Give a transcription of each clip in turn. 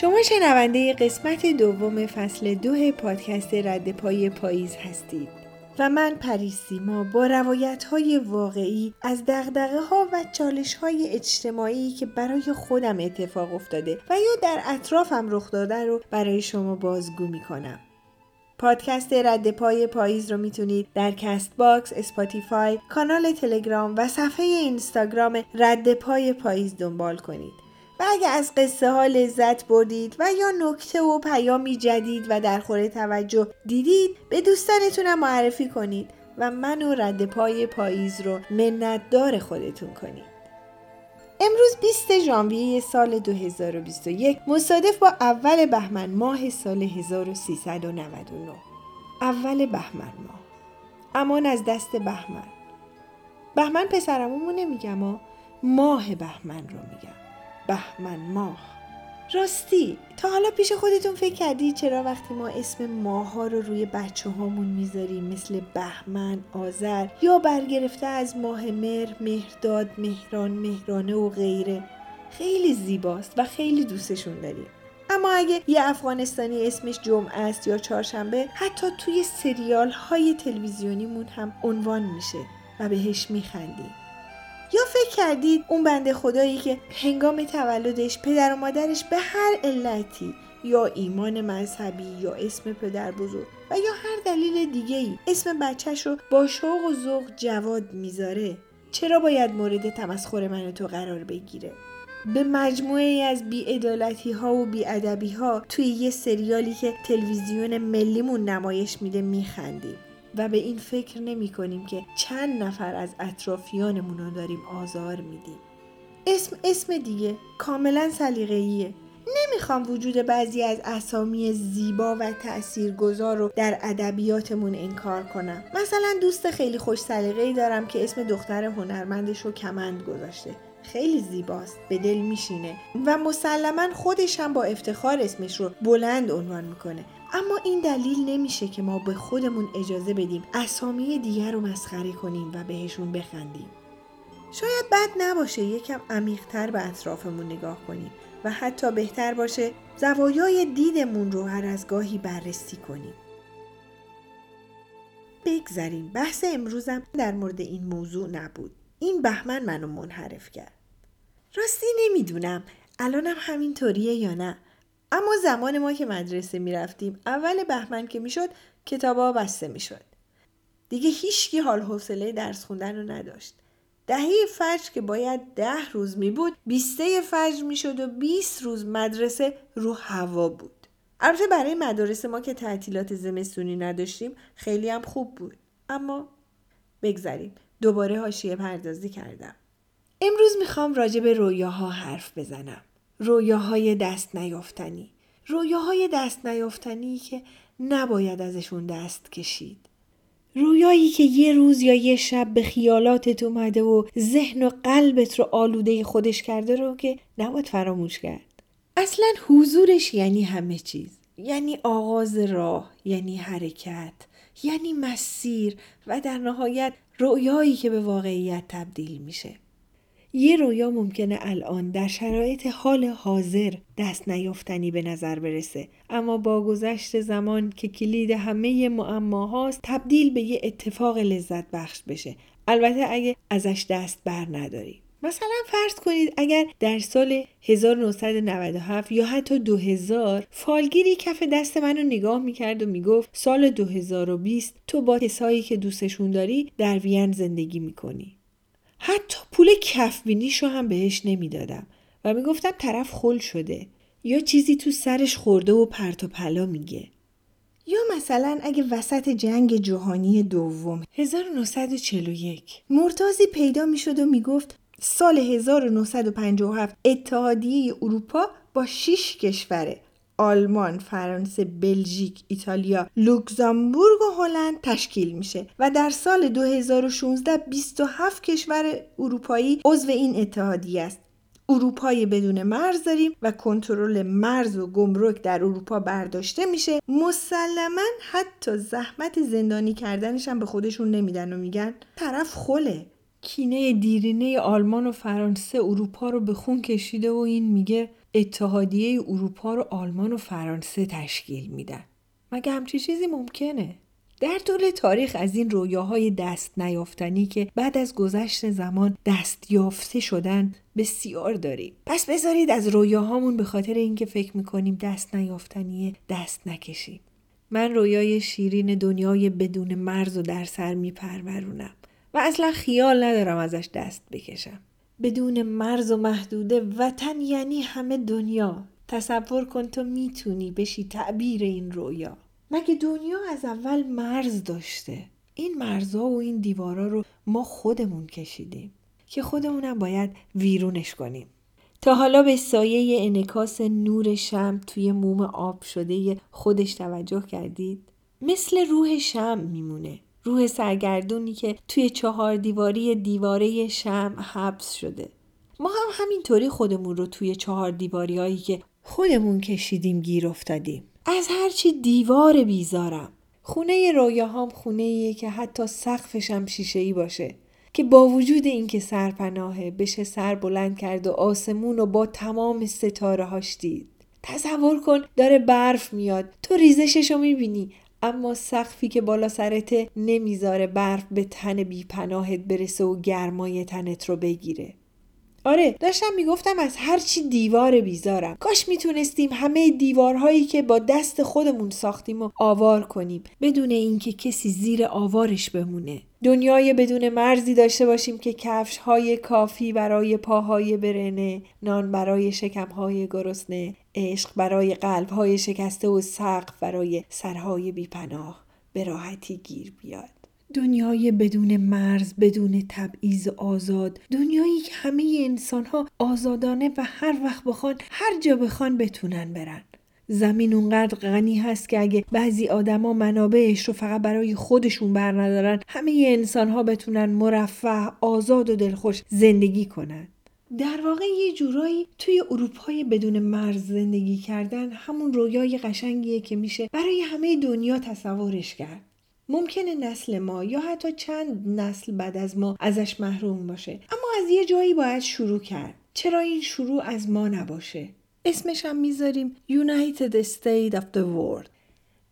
شما شنونده قسمت دوم فصل دو پادکست رد پای پاییز هستید و من پریسیما با روایت های واقعی از دغدغه ها و چالش های اجتماعی که برای خودم اتفاق افتاده و یا در اطرافم رخ داده رو برای شما بازگو می کنم. پادکست رد پای پاییز رو می‌تونید در Castbox، Spotify، کانال تلگرام و صفحه اینستاگرام رد پای پاییز دنبال کنید. و اگه از قصه ها لذت بردید و یا نکته و پیامی جدید و در خور توجه دیدید به دوستانتونم معرفی کنید و منو رد پای پاییز رو منتدار خودتون کنید. امروز 20 ژانویه سال 2021 مصادف با اول بهمن ماه سال 1399 اول بهمن ماه. امان از دست بهمن. بهمن پسرمون نمیگم ماه بهمن رو میگم. بهمن ماه. راستی تا حالا پیش خودتون فکر کردی چرا وقتی ما اسم ماه ها رو روی بچه هامون می‌ذاریم مثل بهمن، آذر یا برگرفته از ماه مهر، مهرداد، مهران، مهرانه و غیره؟ خیلی زیباست و خیلی دوستشون داریم. اما اگه یه افغانستانی اسمش جمعه است یا چهارشنبه حتی توی سریال های تلویزیونیمون هم عنوان میشه و بهش میخندیم. کردید اون بنده خدایی که هنگام تولدش پدر و مادرش به هر علتی یا ایمان مذهبی یا اسم پدر بزرگ و یا هر دلیل دیگه ای اسم بچهش رو با شوق و ذوق جواد می‌ذاره. چرا باید مورد تمسخر من تو قرار بگیره؟ به مجموعه از بیعدالتی ها و بیادبی ها توی یه سریالی که تلویزیون ملیمون نمایش میده میخندیم. و به این فکر نمی کنیم که چند نفر از اطرافیانمون رو داریم آزار میدیم. اسم اسم دیگه کاملا سلیقه‌ایه. نمی‌خوام وجود بعضی از اسامی زیبا و تاثیرگذار رو در ادبیاتمون انکار کنم مثلا دوست خیلی خوش سلیقه‌ای دارم که اسم دختر هنرمندش رو کمند گذاشته خیلی زیباست به دل میشینه و مسلما خودش هم با افتخار اسمش رو بلند عنوان می‌کنه اما این دلیل نمیشه که ما به خودمون اجازه بدیم اسامی دیگر رو مسخره کنیم و بهشون بخندیم. شاید بد نباشه یکم عمیقتر به اطرافمون نگاه کنیم و حتی بهتر باشه زوایای دیدمون رو هر از گاهی بررسی کنیم. بگذریم بحث امروزم در مورد این موضوع نبود. این بهمن منو منحرف کرد. راستی نمی‌دونم الانم همینطوریه یا نه. اما زمان ما که مدرسه می‌رفتیم اول بهمن که می‌شد کتابا بسته می‌شد. دیگه هیچکی حال حوصله درس خوندن رو نداشت. دهه فجر که باید ده روز می بود بیسته فجر می شد و 20 روز مدرسه رو هوا بود. البته برای مدارس ما که تعطیلات زمستونی نداشتیم خیلی هم خوب بود. اما بگذریم. دوباره هاشیه پردازی کردم. امروز می‌خوام راجع به رویاها حرف بزنم. رویاهای دست نیافتنی. رویاهای دست نیافتنی که نباید ازشون دست کشید. رویایی که یه روز یا یه شب به خیالاتت اومده و ذهن و قلبت رو آلوده خودش کرده رو که نباید فراموش کرد. اصلا حضورش یعنی همه چیز. یعنی آغاز راه یعنی حرکت یعنی مسیر و در نهایت رویایی که به واقعیت تبدیل میشه. یه رویا ممکنه الان در شرایط حال حاضر دست نیافتنی به نظر برسه. اما با گذشت زمان که کلید همه معماهاست تبدیل به یه اتفاق لذت بخش بشه. البته اگه ازش دست بر نداری. مثلا فرض کنید اگر در سال 1997 یا حتی 2000 فالگیری کف دست منو نگاه می‌کرد و می‌گفت سال 2020 تو با کسایی که دوستشون داری در وین زندگی می‌کنی. حتی پول کفبینیشو هم بهش نمی‌دادم و می‌گفتم طرف خل شده یا چیزی تو سرش خورده و پرت و پلا میگه. یا مثلا اگه وسط جنگ جهانی دوم 1941 مرتازی پیدا می‌شد و می‌گفت سال 1957 اتحادیه اروپا با 6 کشوره. آلمان، فرانسه، بلژیک، ایتالیا، لوکزامبورگ و هلند تشکیل میشه و در سال 2016 27 کشور اروپایی عضو این اتحادیه است. اروپای بدون مرز داریم و کنترل مرز و گمرک در اروپا برداشته میشه مسلما حتی زحمت زندانی کردنش هم به خودشون نمیدن و میگن طرف خله کینه دیرینه آلمان و فرانسه اروپا رو به خون کشیده و این میگه اتحادیه اروپا رو آلمان و فرانسه تشکیل میدن. مگه همچی چیزی ممکنه؟ در طول تاریخ از این رویاهای دست نیافتنی که بعد از گذشت زمان دست یافته شدن بسیار داریم. پس بذارید از رویاهامون به خاطر اینکه فکر می‌کنیم دست نیافتنیه دست نکشیم. من رویای شیرین دنیای بدون مرز و در سر میپرورونم و اصلا خیال ندارم ازش دست بکشم. بدون مرز و محدوده وطن یعنی همه دنیا تصور کن تو می‌تونی بشی تعبیر این رویا مگه دنیا از اول مرز داشته این مرزها و این دیوارا رو ما خودمون کشیدیم که خودمونم باید ویرونش کنیم تا حالا به سایه انکاس نور شم توی موم آب شده خودش توجه کردید؟ مثل روح شم میمونه. روح سرگردونی که توی چهار دیواری دیواره شم حبس شده. ما هم همینطوری خودمون رو توی چهار دیواری هایی که خودمون کشیدیم گیر افتادیم. از هرچی دیوار بیزارم. خونه رویاهام خونه ایه که حتی سقفش هم شیشه ای باشه. که با وجود اینکه سرپناهه بشه سر بلند کرد و آسمون رو با تمام ستاره هاش دید تصور کن داره برف میاد تو ریزشش رو می‌بینی اما سقفی که بالا سرته نمی‌ذاره برف به تن بیپناهت برسه و گرمای تنت رو بگیره. آره داشتم می‌گفتم از هرچی دیوار بیزارم. کاش می‌تونستیم همه دیوارهایی که با دست خودمون ساختیم و آوار کنیم. بدون اینکه کسی زیر آوارش بمونه. دنیای بدون مرزی داشته باشیم که کفش های کافی برای پاهای برنه نان برای شکم های گرسنه. عشق برای قلب های شکسته و سقف برای سرهای بیپناه به راحتی گیر بیاد. دنیای بدون مرز بدون تبعیض آزاد دنیایی که همه انسان ها آزادانه و هر وقت بخوان هر جا بخوان بتونن برن. زمین اونقدر غنی هست که اگه بعضی آدما منابعش رو فقط برای خودشون بر ندارن همه انسان ها بتونن مرفه آزاد و دلخوش زندگی کنن. در واقع یه جورایی توی اروپای بدون مرز زندگی کردن همون رویای قشنگیه که میشه برای همه دنیا تصورش کرد. ممکنه نسل ما یا حتی چند نسل بعد از ما ازش محروم باشه اما از یه جایی باید شروع کرد. چرا این شروع از ما نباشه؟ اسمش هم می‌ذاریم United States of the World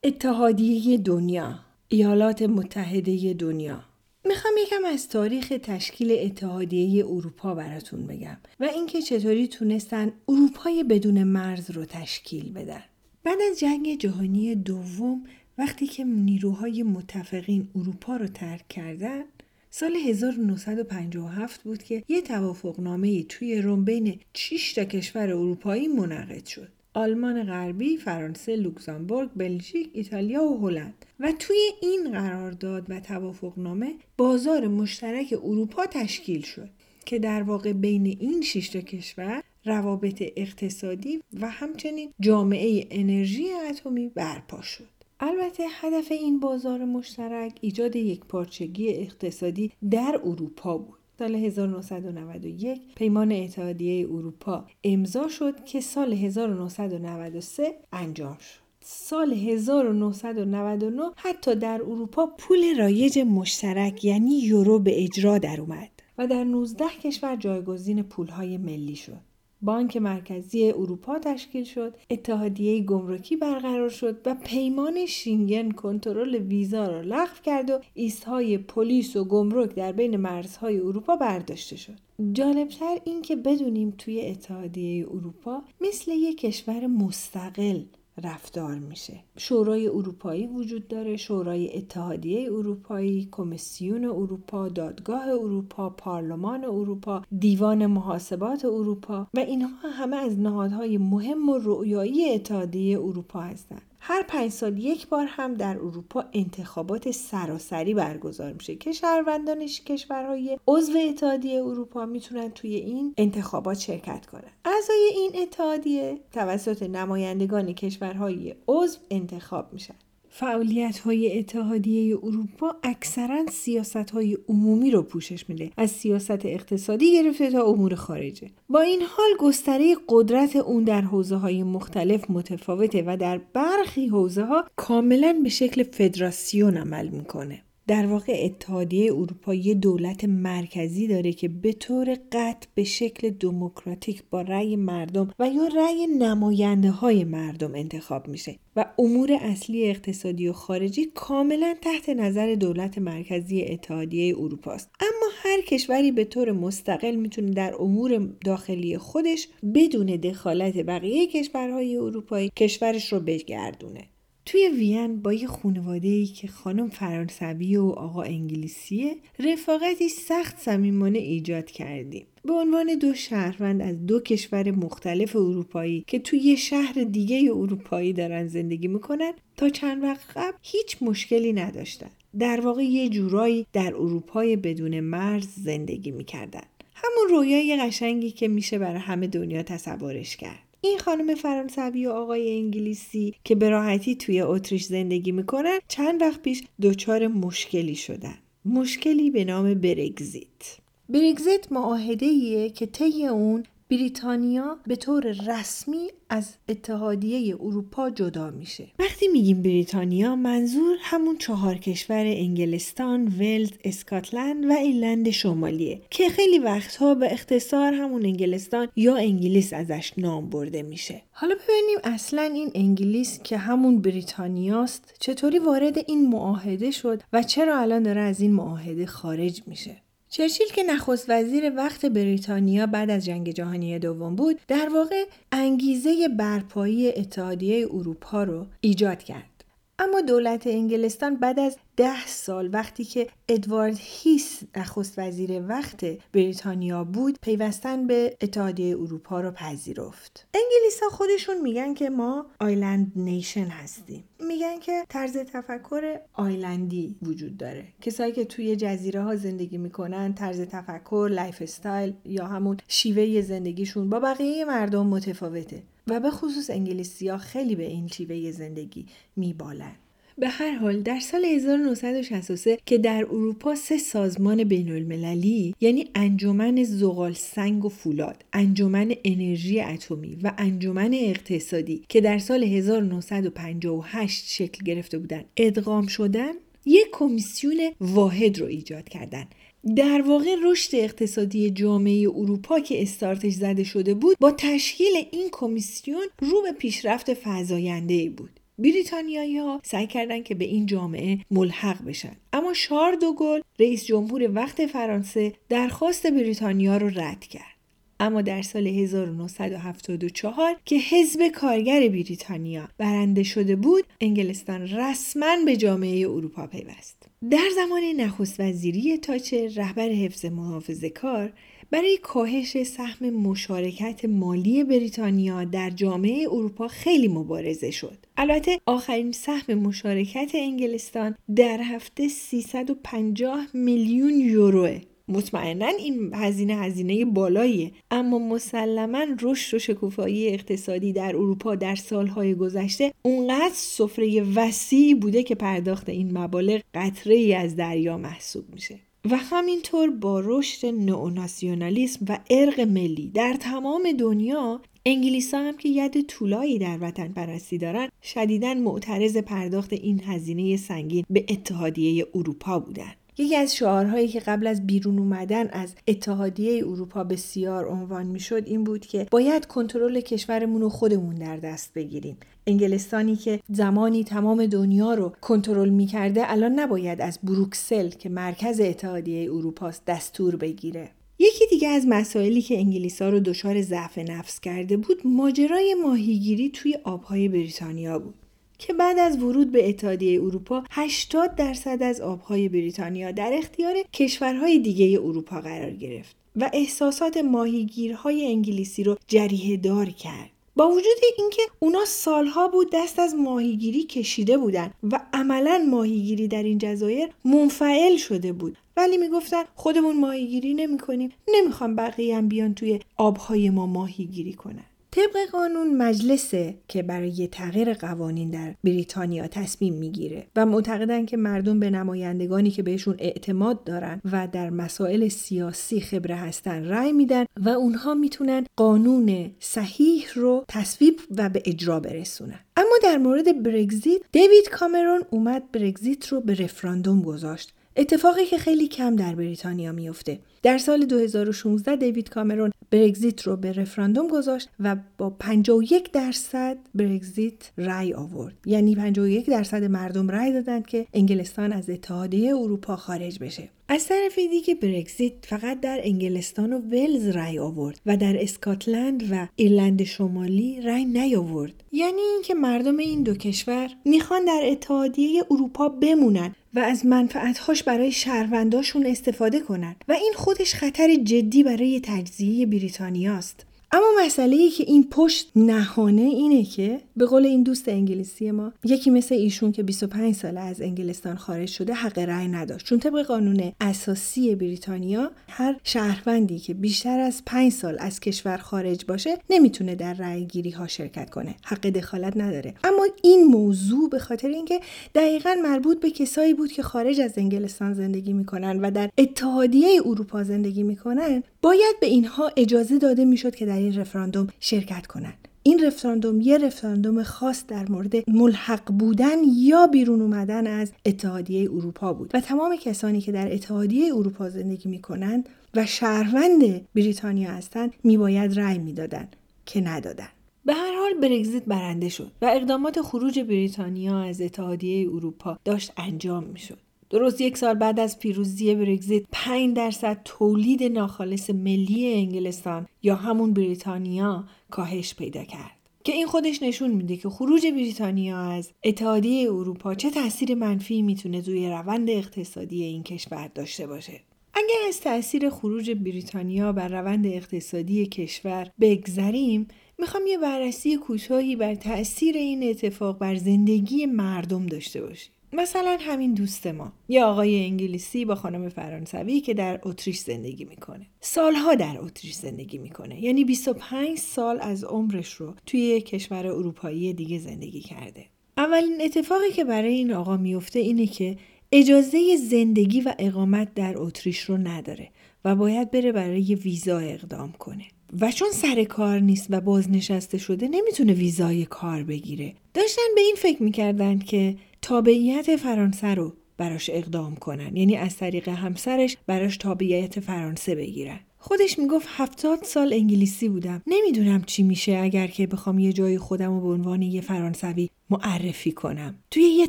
اتحادیه دنیا ایالات متحده دنیا. می‌خوام یکم از تاریخ تشکیل اتحادیه اروپا براتون بگم و اینکه چطوری تونستن اروپای بدون مرز رو تشکیل بدن بعد از جنگ جهانی دوم وقتی که نیروهای متفقین اروپا رو ترک کردن سال 1957 بود که یه توافقنامه توی روم بین 6 تا کشور اروپایی منعقد شد. آلمان غربی، فرانسه، لوکزامبورگ، بلژیک، ایتالیا و هلند و توی این قرارداد و توافقنامه بازار مشترک اروپا تشکیل شد که در واقع بین این 6 تا کشور روابط اقتصادی و همچنین جامعه انرژی اتمی برپا شد. البته هدف این بازار مشترک ایجاد یک پارچگی اقتصادی در اروپا بود. سال 1991 پیمان اتحادیه اروپا امضا شد که سال 1993 انجام شد. سال 1999 حتی در اروپا پول رایج مشترک یعنی یورو به اجرا در اومد و در 19 کشور جایگزین پولهای ملی شد. بانک مرکزی اروپا تشکیل شد اتحادیه گمرکی برقرار شد و پیمان شینگن کنترل ویزا را لغو کرد و ایستهای پلیس و گمرک در بین مرزهای اروپا برداشته شد. جالبتر این که بدونیم توی اتحادیه اروپا مثل یک کشور مستقل رفتار میشه. شورای اروپایی وجود داره شورای اتحادیه اروپایی کمیسیون اروپا دادگاه اروپا پارلمان اروپا دیوان محاسبات اروپا و اینها همه از نهادهای مهم و رؤیایی اتحادیه اروپا هستند هر پنج سال یک بار هم در اروپا انتخابات سراسری برگزار میشه که شهروندان کشورهای عضو اتحادیه اروپا می‌تونن توی این انتخابات شرکت کنن. اعضای این اتحادیه توسط نمایندگان کشورهای عضو انتخاب میشن. فعالیت های اتحادیه اروپا اکثرا سیاست های عمومی رو پوشش میده. از سیاست اقتصادی گرفته تا امور خارجه. با این حال گستره قدرت اون در حوزه های مختلف متفاوته و در برخی حوزه ها کاملا به شکل فدراسیون عمل می‌کنه. در واقع اتحادیه اروپا یه دولت مرکزی داره که به طور قطع به شکل دموکراتیک با رأی مردم و یا رأی نماینده های مردم انتخاب میشه و امور اصلی اقتصادی و خارجی کاملا تحت نظر دولت مرکزی اتحادیه اروپا است. اما هر کشوری به طور مستقل می‌تونه در امور داخلی خودش بدون دخالت بقیه کشورهای اروپایی کشورش رو بگردونه. توی وین با یه خانواده که خانم فرانسوی و آقا انگلیسیه رفاقتی سخت صمیمانه ایجاد کردیم. به عنوان دو شهروند از دو کشور مختلف اروپایی که توی یه شهر دیگه اروپایی دارن زندگی می‌کنن تا چند وقت قبل هیچ مشکلی نداشتن. در واقع یه جورایی در اروپای بدون مرز زندگی می‌کردن. همون رویای قشنگی که میشه برای همه دنیا تصورش کرد. این خانم فرانسوی و آقای انگلیسی که به راحتی توی اتریش زندگی می‌کنن چند وقت پیش دچار مشکلی شدن. مشکلی به نام برگزیت. برگزیت معاهده که طی اون بریتانیا به طور رسمی از اتحادیه اروپا جدا میشه. وقتی میگیم بریتانیا منظور همون چهار کشور انگلستان، ولز، اسکاتلند و ایرلند شمالیه که خیلی وقتها به اختصار همون انگلستان یا انگلیس ازش نام برده میشه. حالا ببینیم اصلا این انگلیس که همون بریتانیاست چطوری وارد این معاهده شد و چرا الان داره از این معاهده خارج میشه. چرچیل که نخست وزیر وقت بریتانیا بعد از جنگ جهانی دوم بود در واقع انگیزه برپایی اتحادیه اروپا رو ایجاد کرد. اما دولت انگلستان بعد از ده سال وقتی که ادوارد هیث نخست وزیر وقت بریتانیا بود پیوستن به اتحادیه اروپا رو پذیرفت. انگلیس ها خودشون میگن که ما island nation هستیم. میگن که طرز تفکر island ی وجود داره. کسایی که توی جزیره ها زندگی می‌کنن طرز تفکر lifestyle یا همون شیوه زندگیشون با بقیه مردم متفاوته. و به خصوص انگلیسی ها خیلی به این شیوه زندگی میبالن به هر حال در سال 1963 که در اروپا سه سازمان بین المللی یعنی انجمن زغال سنگ و فولاد، انجمن انرژی اتمی و انجمن اقتصادی که در سال 1958 شکل گرفته بودند ادغام شدن یک کمیسیون واحد رو ایجاد کردند. در واقع رشد اقتصادی جامعه اروپا که استارتش زده شده بود با تشکیل این کمیسیون رو به پیشرفت فزاینده بود. بریتانیایی ها سعی کردند که به این جامعه ملحق بشن. اما شار دوگل رئیس جمهور وقت فرانسه درخواست بریتانیا رو رد کرد. اما در سال 1974 که حزب کارگر بریتانیا برنده شده بود انگلستان رسما به جامعه اروپا پیوست در زمان نخست وزیری تاچر رهبر حفظ محافظه کار برای کاهش سهم مشارکت مالی بریتانیا در جامعه اروپا خیلی مبارزه شد. البته آخرین سهم مشارکت انگلستان در هفته 350 میلیون یوروه. مطمئنا این هزینه هزینه بالاییه اما مسلما رشد و شکوفایی اقتصادی در اروپا در سالهای گذشته اونقدر سفره وسیعی بوده که پرداخت این مبالغ قطره ای از دریا محسوب میشه و همینطور با رشد نئوناسیونالیسم و ارق ملی در تمام دنیا انگلیس هم که ید طولایی در وطن پرستی دارن شدیدا معترض پرداخت این هزینه سنگین به اتحادیه اروپا بودند. یکی از شعارهایی که قبل از بیرون اومدن از اتحادیه اروپا بسیار عنوان می‌شد این بود که باید کنترل کشورمون رو خودمون در دست بگیریم. انگلستانی که زمانی تمام دنیا رو کنترل می‌کرده الان نباید از بروکسل که مرکز اتحادیه اروپاست دستور بگیره. یکی دیگه از مسائلی که انگلیسا رو دچار ضعف نفس کرده بود ماجرای ماهیگیری توی آبهای بریتانیا بود. که بعد از ورود به اتحادیه اروپا 80 درصد از آبهای بریتانیا در اختیار کشورهای دیگه اروپا قرار گرفت و احساسات ماهیگیرهای انگلیسی رو جریه دار کرد. با وجود اینکه اونا سالها بود دست از ماهیگیری کشیده بودن و عملا ماهیگیری در این جزایر منفعل شده بود ولی می‌گفتن خودمون ماهیگیری نمی‌کنیم نمی‌خوام بقیه هم بیان توی آبهای ما ماهیگیری کنن طبق قانون مجلسه که برای تغییر قوانین در بریتانیا تصمیم می‌گیره و معتقدن که مردم به نمایندگانی که بهشون اعتماد دارن و در مسائل سیاسی خبره هستن رأی میدن و اونها می‌تونن قانون صحیح رو تصویب و به اجرا برسونن. اما در مورد برگزیت دیوید کامرون اومد برگزیت رو به رفراندوم گذاشت. اتفاقی که خیلی کم در بریتانیا میفته در سال 2016 دیوید کامرون برگزیت رو به رفراندوم گذاشت و با 51 درصد برگزیت رأی آورد. یعنی 51 درصد مردم رأی دادند که انگلستان از اتحادیه اروپا خارج بشه. از طرف دیگه برگزیت فقط در انگلستان و ولز رأی آورد و در اسکاتلند و ایرلند شمالی رأی نیاورد. یعنی اینکه مردم این دو کشور می‌خوان در اتحادیه اروپا بمونن و از منفعتهاش برای شهرونداشون استفاده کنن. و این خودش خطر جدی برای تجزیه بریتانیاست. اما مسئله ای که این پشت نهانه اینه که به قول این دوست انگلیسی ما یکی مثل ایشون که 25 ساله از انگلستان خارج شده حق رأی نداشت. چون طبق قانون اساسی بریتانیا هر شهروندی که بیشتر از 5 سال از کشور خارج باشه نمی‌تونه در رأی گیری ها شرکت کنه. حق دخالت نداره. اما این موضوع به خاطر اینکه دقیقا مربوط به کسایی بود که خارج از انگلستان زندگی می‌کنن و در اتحادیه اروپا زندگی می‌کنن باید به اینها اجازه داده می‌شد که در این رفراندوم شرکت کنند. این رفراندوم یه رفراندوم خاص در مورد ملحق بودن یا بیرون اومدن از اتحادیه اروپا بود و تمام کسانی که در اتحادیه اروپا زندگی می‌کنند و شهروند بریتانیا هستند میباید رأی می‌دادند که ندادن به هر حال برگزیت برنده شد و اقدامات خروج بریتانیا از اتحادیه اروپا داشت انجام می‌شد. درست یک سال بعد از پیروزی برگزیت 5 درصد تولید ناخالص ملی انگلستان یا همون بریتانیا کاهش پیدا کرد. که این خودش نشون میده که خروج بریتانیا از اتحادیه اروپا چه تاثیر منفی می‌تونه روی روند اقتصادی این کشور داشته باشه. اگر از تاثیر خروج بریتانیا بر روند اقتصادی کشور بگذریم می‌خوام یه بررسی کوتاهی بر تاثیر این اتفاق بر زندگی مردم داشته باشیم. مثلا همین دوست ما یه آقای انگلیسی با خانم فرانسوی که در اتریش زندگی می‌کنه. سالها در اتریش زندگی می‌کنه. یعنی 25 سال از عمرش رو توی کشور اروپایی دیگه زندگی کرده. اولین اتفاقی که برای این آقا میفته اینه که اجازه زندگی و اقامت در اتریش رو نداره و باید بره برای ویزا اقدام کنه. و چون سر کار نیست و بازنشسته شده نمی‌تونه ویزای کار بگیره. داشتن به این فکر می‌کردند که تابعیت فرانسه رو براش اقدام کنن. یعنی از طریق همسرش براش تابعیت فرانسه بگیرن. خودش می‌گفت هفتاد سال انگلیسی بودم. نمی‌دونم چی میشه اگر که بخوام یه جای خودم رو به عنوان یه فرانسوی معرفی کنم. توی یه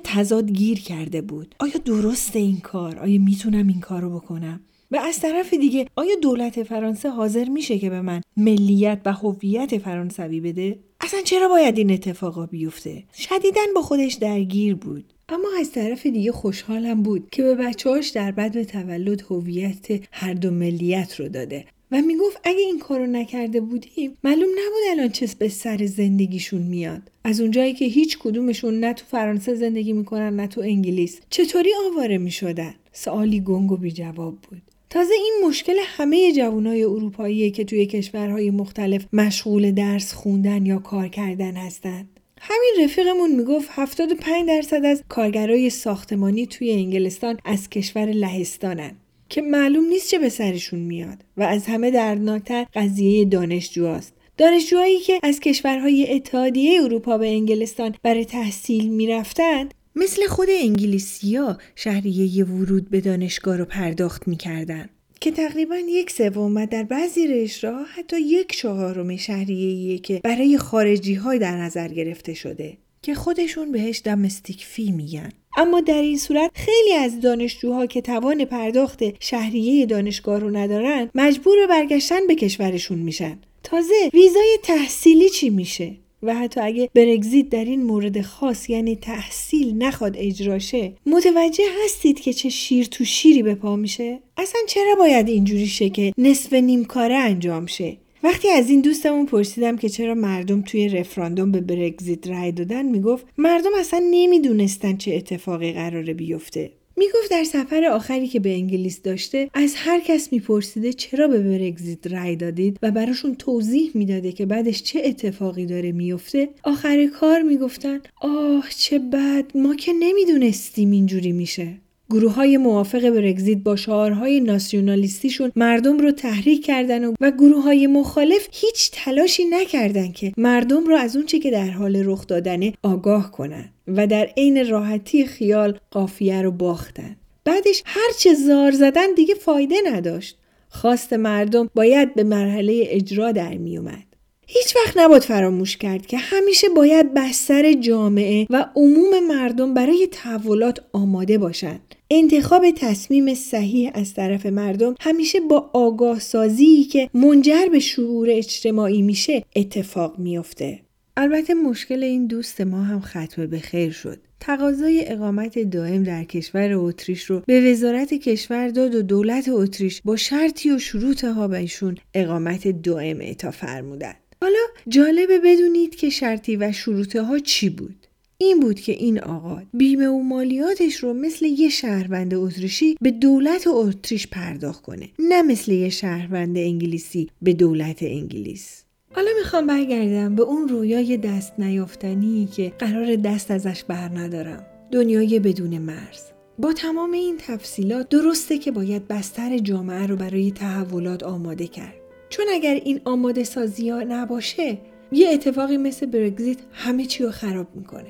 تضاد گیر کرده بود. آیا درست این کار؟ آیا می‌تونم این کار رو بکنم؟ و از طرف دیگه آیا دولت فرانسه حاضر میشه که به من ملیت و هویت فرانسوی بده؟ اصلا چرا باید این اتفاقا بیفته؟ شدیدا با خودش درگیر بود. اما از طرف دیگه خوشحالم بود که به بچه‌هاش در بعد تولد هویت هر دو ملیت رو داده. و می‌گفت اگه این کارو نکرده بودیم معلوم نبود الان چه به سر زندگیشون میاد. از اونجایی که هیچ کدومشون نه تو فرانسه زندگی می‌کنن نه تو انگلیس. چطوری آواره می‌شدن؟ سوالی گنگ و بی جواب بود. تازه این مشکل همه جوانای اروپایی که توی کشورهای مختلف مشغول درس خوندن یا کار کردن هستند. همین رفیقمون می‌گفت 75 درصد از کارگرای ساختمانی توی انگلستان از کشور لهستانن که معلوم نیست چه به سرشون میاد و از همه دردناکتر قضیه دانشجوهاست دانشجوهایی که از کشورهای اتحادیه اروپا به انگلستان برای تحصیل می‌رفتند مثل خود انگلیسیا شهریه ورود به دانشگاه رو پرداخت می‌کردن. که تقریبا یک سوم و در بعضی رشته حتی یک چهارم شهریه که برای خارجی های در نظر گرفته شده. که خودشون بهش دمستیک فی میگن. اما در این صورت خیلی از دانشجوها که توان پرداخت شهریه دانشگاه رو ندارن مجبور برگشتن به کشورشون میشن. تازه ویزای تحصیلی چی میشه؟ و حتی اگه برگزیت در این مورد خاص یعنی تحصیل نخواد اجراشه متوجه هستید که چه شیر تو شیری به پا میشه؟ اصلا چرا باید اینجوری شه که نصف نیم کاره انجام شه؟ وقتی از این دوستمون پرسیدم که چرا مردم توی رفراندوم به برگزیت رای دادن می‌گفت مردم اصلا نمی‌دونستن چه اتفاقی قراره بیفته. می‌گفت در سفر آخری که به انگلیس داشته از هر کس میپرسیده چرا به برگزیت رأی دادید و براشون توضیح می‌داده که بعدش چه اتفاقی داره میفته آخر کار می‌گفتن آه چه بد ما که نمی‌دونستیم اینجوری میشه. گروه های موافق برگزیت با شعارهای ناسیونالیستیشون مردم رو تحریک کردن و, و گروه های مخالف هیچ تلاشی نکردن که مردم رو از اونچه که در حال رخ دادنه آگاه کنن و در عین راحتی خیال قافیه رو باختن بعدش هرچه زار زدن دیگه فایده نداشت خواست مردم باید به مرحله اجرا در می اومد. هیچ وقت نباید فراموش کرد که همیشه باید بستر جامعه و عموم مردم برای تحولات آماده باشند. انتخاب تصمیم صحیح از طرف مردم همیشه با آگاه سازی که منجر به شعور اجتماعی میشه اتفاق میافته. البته مشکل این دوست ما هم ختم به خیر شد. تقاضای اقامت دائم در کشور اتریش رو به وزارت کشور داد و دولت اتریش با شرطی و شروط ها بهشون اقامت دائم اعطا فرمودند. حالا جالبه بدونید که شرطی و شروط ها چی بود. این بود که این آقا بیمه و مالیاتش رو مثل یه شهروند اتریشی به دولت اتریش پرداخت کنه نه مثل یه شهروند انگلیسی به دولت انگلیس. حالا می‌خوام برگردم به اون رویای دست نیافتنی که قرار دست ازش بر ندارم. دنیای بدون مرز. با تمام این تفصیلات درسته که باید بستر جامعه رو برای تحولات آماده کرد. چون اگر این آماده سازی ها نباشه یه اتفاقی مثل برگزیت همه چی رو خراب می‌کنه.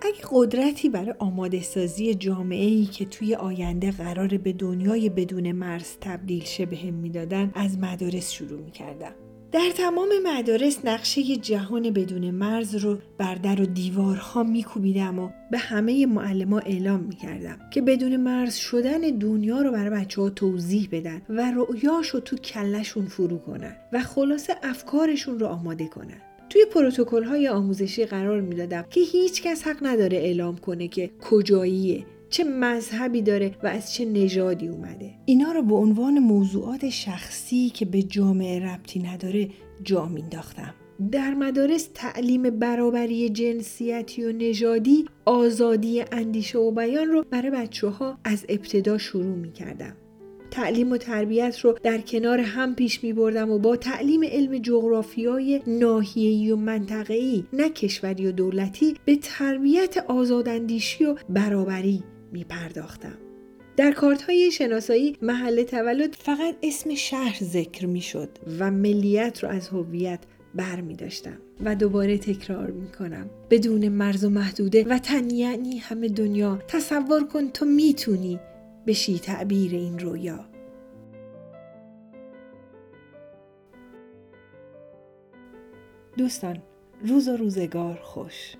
اگه قدرتی برای آماده سازی جامعه ای که توی آینده قرار به دنیای بدون مرز تبدیل شه بهم می‌دادن از مدارس شروع می‌کردم. در تمام مدارس نقشه جهان بدون مرز رو بر در و دیوارها میکوبیدم و به همه معلم اعلام می‌کردم که بدون مرز شدن دنیا رو برای بچه ها توضیح بدن و رؤیاش رو تو کلشون فرو کنن و خلاصه افکارشون رو آماده کنن. توی پروتکل های آموزشی قرار می‌دادم که هیچ کس حق نداره اعلام کنه که کجاییه چه مذهبی داره و از چه نژادی اومده اینا رو به عنوان موضوعات شخصی که به جامعه ربطی نداره جا مینداختم در مدارس تعلیم برابری جنسیتی و نژادی آزادی اندیشه و بیان رو برای بچه ها از ابتدا شروع می کردم. تعلیم و تربیت رو در کنار هم پیش می بردم و با تعلیم علم جغرافیای ناحیه‌ای و منطقه‌ای نه کشوری و دولتی به تربیت آزاداندیشی و برابری می پرداختم. در کارت های شناسایی محل تولد فقط اسم شهر ذکر می شد و ملیت رو از هویت بر می داشتم و دوباره تکرار می کنم بدون مرز و محدوده و تن یعنی همه دنیا تصور کن تو می‌تونی بشی تعبیر این رویا. دوستان روز و روزگار خوش.